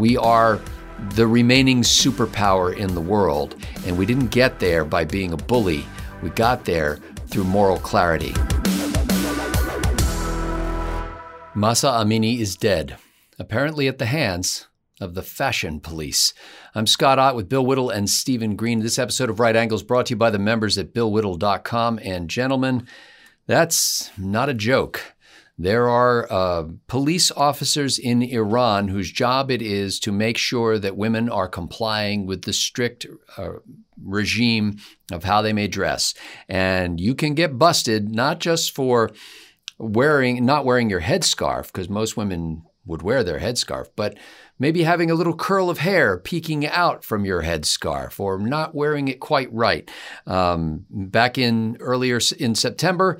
We are the remaining superpower in the world, and we didn't get there by being a bully. We got there through moral clarity. Mahsa Amini is dead, apparently at the hands of the fashion police. I'm Scott Ott with Bill Whittle and Stephen Green. This episode of Right Angles brought to you by the members at BillWhittle.com. And gentlemen, that's not a joke. There are uh, police officers in Iran whose job it is to make sure that women are complying with the strict uh, regime of how they may dress. And you can get busted not just for wearing not wearing your headscarf because most women would wear their headscarf, but maybe having a little curl of hair peeking out from your headscarf or not wearing it quite right. Um, back in earlier in September,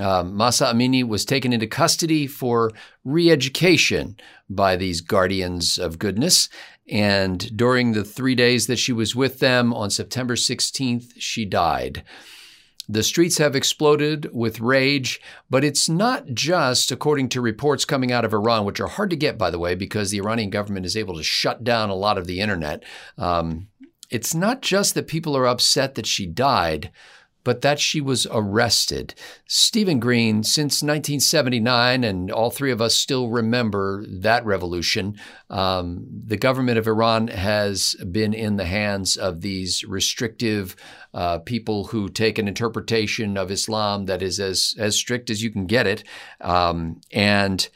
um, Mahsa Amini was taken into custody for re-education by these guardians of goodness. And during the three days that she was with them on September 16th, she died. The streets have exploded with rage, but it's not just, according to reports coming out of Iran, which are hard to get, by the way, because the Iranian government is able to shut down a lot of the internet. Um, it's not just that people are upset that she died, but that she was arrested. Stephen Green, since 1979, and all three of us still remember that revolution, um, the government of Iran has been in the hands of these restrictive uh, people who take an interpretation of Islam that is as, as strict as you can get it. Um, and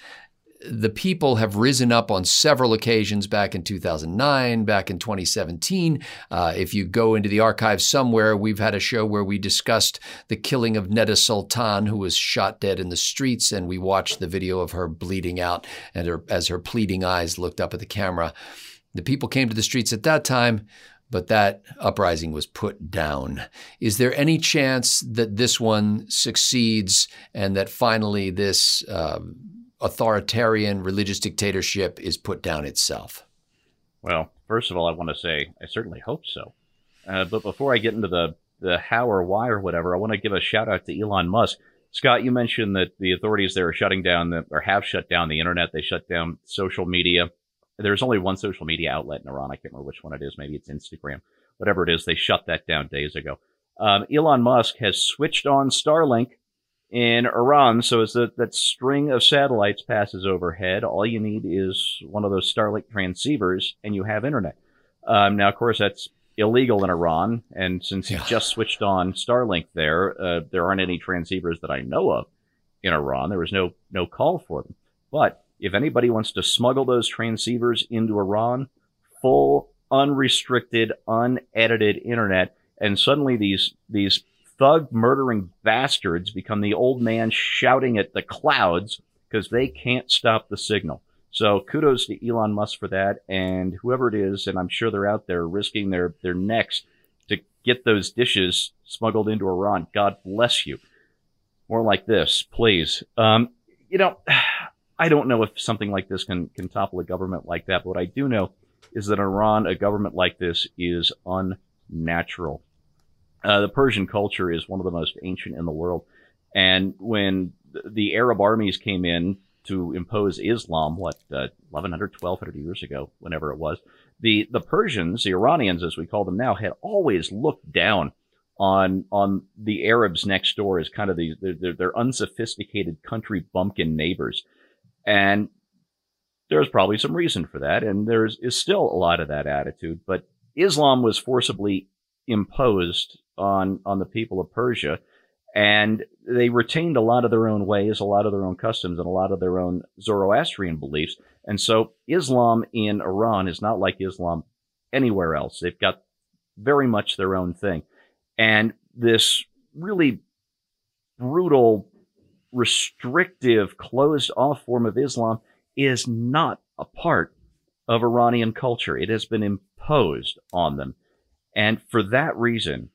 the people have risen up on several occasions back in 2009, back in 2017. Uh, if you go into the archives somewhere, we've had a show where we discussed the killing of Neda Sultan, who was shot dead in the streets, and we watched the video of her bleeding out and her, as her pleading eyes looked up at the camera. The people came to the streets at that time, but that uprising was put down. Is there any chance that this one succeeds and that finally this um, authoritarian religious dictatorship is put down itself? Well, first of all, I want to say I certainly hope so. Uh, but before I get into the, the how or why or whatever, I want to give a shout out to Elon Musk. Scott, you mentioned that the authorities there are shutting down the, or have shut down the internet. They shut down social media. There's only one social media outlet in Iran. I can't remember which one it is. Maybe it's Instagram. Whatever it is, they shut that down days ago. Um, Elon Musk has switched on Starlink in Iran. So as that, that string of satellites passes overhead, all you need is one of those Starlink transceivers and you have internet. Um, now, of course, that's illegal in Iran. And since yeah. he just switched on Starlink there, uh, there aren't any transceivers that I know of in Iran. There was no, no call for them. But if anybody wants to smuggle those transceivers into Iran, full, unrestricted, unedited internet, and suddenly these, these thug murdering bastards become the old man shouting at the clouds because they can't stop the signal. So kudos to Elon Musk for that and whoever it is, and I'm sure they're out there risking their, their necks to get those dishes smuggled into Iran. God bless you. More like this, please. Um, you know, I don't know if something like this can, can topple a government like that, but what I do know is that Iran, a government like this, is unnatural. Uh, the Persian culture is one of the most ancient in the world. And when the Arab armies came in to impose Islam, what, uh, 1100, 1200 years ago, whenever it was, the, the Persians, the Iranians, as we call them now, had always looked down on, on the Arabs next door as kind of these, they're unsophisticated country bumpkin neighbors. And there's probably some reason for that. And there's is still a lot of that attitude, but Islam was forcibly imposed on on the people of Persia, and they retained a lot of their own ways, a lot of their own customs, and a lot of their own Zoroastrian beliefs. And so Islam in Iran is not like Islam anywhere else. They've got very much their own thing, and this really brutal, restrictive, closed off form of Islam is not a part of Iranian culture. It has been imposed on them. And for that reason,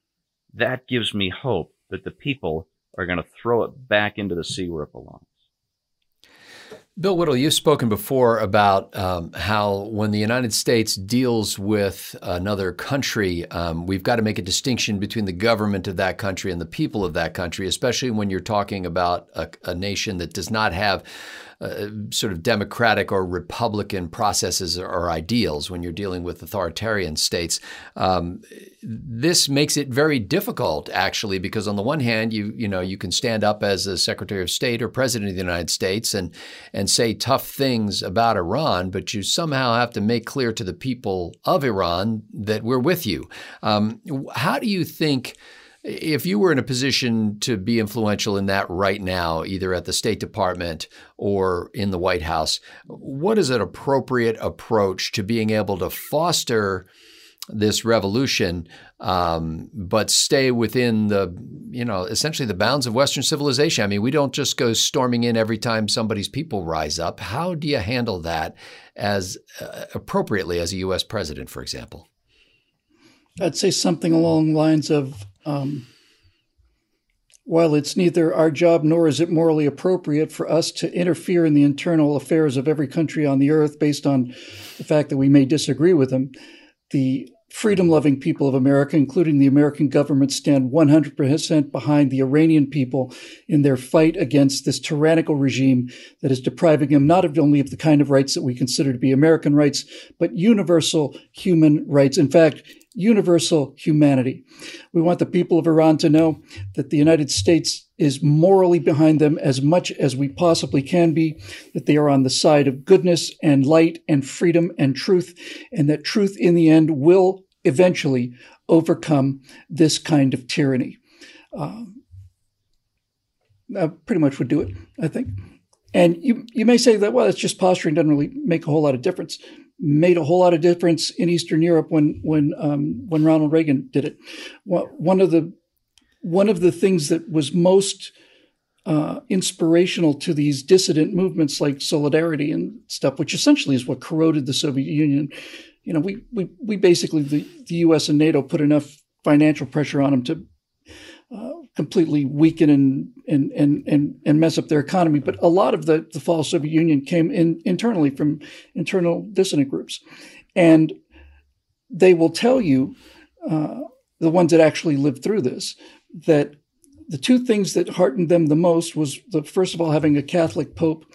that gives me hope that the people are going to throw it back into the sea where it belongs. Bill Whittle, you've spoken before about um, how when the United States deals with another country, um, we've got to make a distinction between the government of that country and the people of that country, especially when you're talking about a, a nation that does not have uh, sort of democratic or republican processes or ideals when you're dealing with authoritarian states. Um, this makes it very difficult, actually, because on the one hand, you you know you can stand up as a Secretary of State or President of the United States and and say tough things about Iran, but you somehow have to make clear to the people of Iran that we're with you. Um, how do you think? If you were in a position to be influential in that right now, either at the State Department or in the White House, what is an appropriate approach to being able to foster this revolution, um, but stay within the, you know, essentially the bounds of Western civilization. I mean, we don't just go storming in every time somebody's people rise up. How do you handle that as uh, appropriately as a U.S. president, for example? I'd say something along lines of um, while it's neither our job nor is it morally appropriate for us to interfere in the internal affairs of every country on the earth based on the fact that we may disagree with them, the freedom loving people of America, including the American government, stand 100% behind the Iranian people in their fight against this tyrannical regime that is depriving them not only of the kind of rights that we consider to be American rights, but universal human rights. In fact, universal humanity. We want the people of Iran to know that the United States is morally behind them as much as we possibly can be, that they are on the side of goodness and light and freedom and truth, and that truth in the end will eventually overcome this kind of tyranny. Uh, that pretty much would do it, I think. And you, you may say that, well, it's just posturing, doesn't really make a whole lot of difference made a whole lot of difference in Eastern Europe when when um, when Ronald Reagan did it. One of the one of the things that was most uh, inspirational to these dissident movements like Solidarity and stuff, which essentially is what corroded the Soviet Union. You know, we we we basically the, the U.S. and NATO put enough financial pressure on them to uh, completely weaken and, and and and and mess up their economy. But a lot of the the fall of Soviet Union came in internally from internal dissident groups, and they will tell you uh, the ones that actually lived through this that the two things that heartened them the most was the first of all having a Catholic Pope.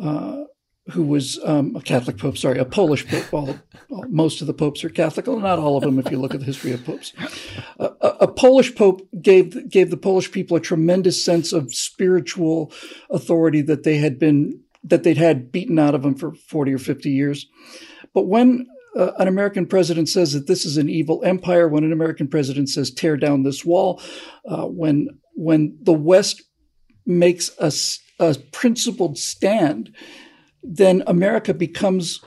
Uh, who was um, a Catholic Pope, sorry, a Polish Pope. All, all, most of the popes are Catholic, well, not all of them if you look at the history of popes. a, a, Polish Pope gave, gave the Polish people a tremendous sense of spiritual authority that they had been, that they'd had beaten out of them for 40 or 50 years. But when uh, an American president says that this is an evil empire, when an American president says tear down this wall, uh, when, when the West makes a, a principled stand then America becomes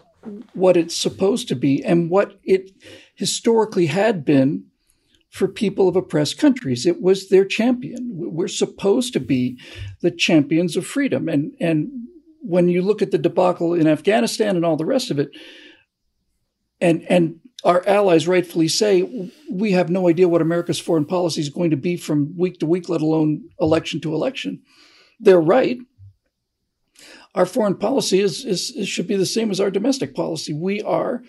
what it's supposed to be and what it historically had been for people of oppressed countries. It was their champion. We're supposed to be the champions of freedom. And, and when you look at the debacle in Afghanistan and all the rest of it, and, and our allies rightfully say, we have no idea what America's foreign policy is going to be from week to week, let alone election to election. They're right our foreign policy is, is, should be the same as our domestic policy. We are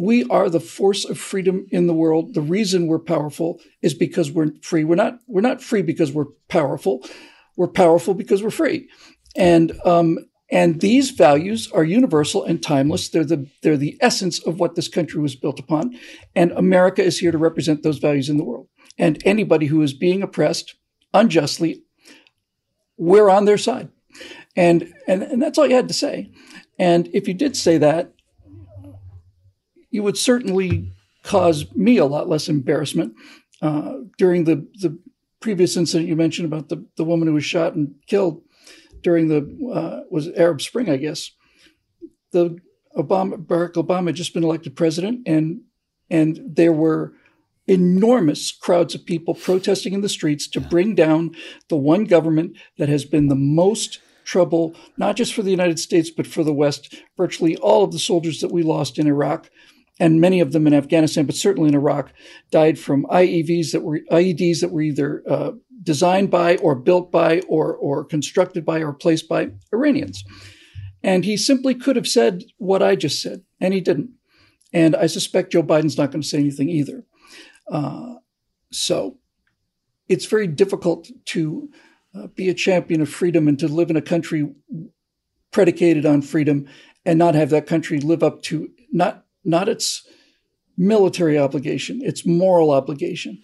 we are the force of freedom in the world. The reason we're powerful is because we're free. We're not we're not free because we're powerful. We're powerful because we're free. And um, and these values are universal and timeless. They're the they're the essence of what this country was built upon. And America is here to represent those values in the world. And anybody who is being oppressed unjustly, we're on their side. And, and, and that's all you had to say. And if you did say that, you would certainly cause me a lot less embarrassment. Uh, during the, the previous incident you mentioned about the, the woman who was shot and killed during the uh, was Arab Spring, I guess. The Obama Barack Obama had just been elected president, and and there were enormous crowds of people protesting in the streets to bring down the one government that has been the most trouble, not just for the United States, but for the West. Virtually all of the soldiers that we lost in Iraq, and many of them in Afghanistan, but certainly in Iraq, died from IEVs that were IEDs that were either uh, designed by or built by or or constructed by or placed by Iranians. And he simply could have said what I just said, and he didn't. And I suspect Joe Biden's not going to say anything either. Uh, so it's very difficult to uh, be a champion of freedom and to live in a country predicated on freedom and not have that country live up to not not its military obligation, its moral obligation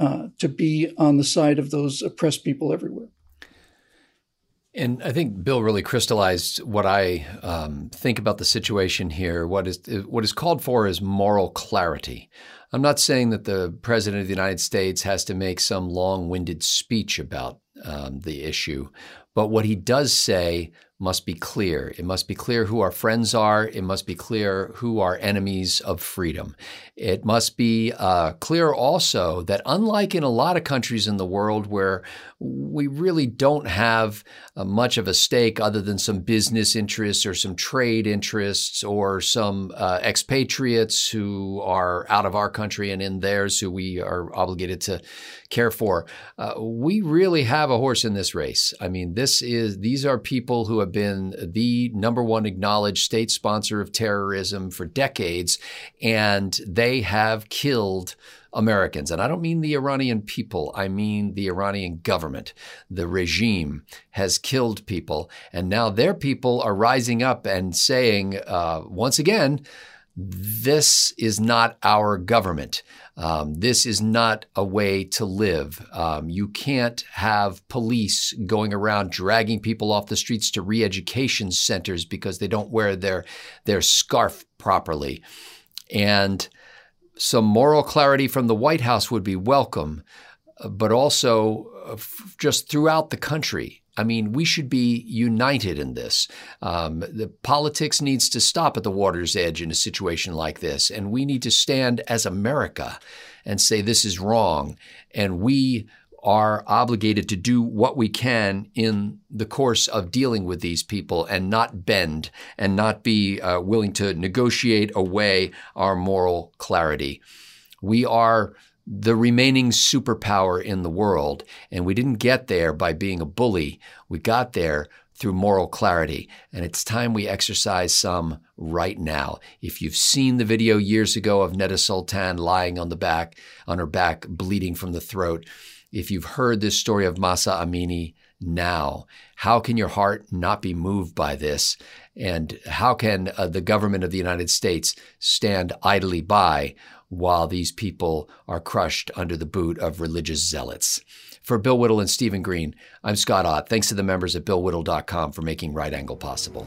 uh, to be on the side of those oppressed people everywhere. And I think Bill really crystallized what I um, think about the situation here. What is what is called for is moral clarity. I'm not saying that the president of the United States has to make some long-winded speech about um, the issue, but what he does say must be clear. It must be clear who our friends are. It must be clear who are enemies of freedom. It must be uh, clear also that, unlike in a lot of countries in the world where we really don't have uh, much of a stake other than some business interests or some trade interests or some uh, expatriates who are out of our country and in theirs who we are obligated to care for, uh, we really have a horse in this race. I mean, this is these are people who have been the number one acknowledged state sponsor of terrorism for decades, and they have killed Americans. And I don't mean the Iranian people, I mean the Iranian government. The regime has killed people. And now their people are rising up and saying, uh, once again, this is not our government. Um, this is not a way to live. Um, you can't have police going around dragging people off the streets to re-education centers because they don't wear their their scarf properly. And some moral clarity from the White House would be welcome, but also uh, just throughout the country. I mean, we should be united in this. Um, the politics needs to stop at the water's edge in a situation like this, and we need to stand as America and say this is wrong, and we are obligated to do what we can in the course of dealing with these people and not bend and not be uh, willing to negotiate away our moral clarity. We are the remaining superpower in the world, and we didn't get there by being a bully. We got there through moral clarity. And it's time we exercise some right now. If you've seen the video years ago of Neda Sultan lying on the back, on her back, bleeding from the throat, if you've heard this story of Mahsa Amini now, how can your heart not be moved by this? And how can uh, the government of the United States stand idly by while these people are crushed under the boot of religious zealots? For Bill Whittle and Stephen Green, I'm Scott Ott. Thanks to the members at BillWhittle.com for making Right Angle possible.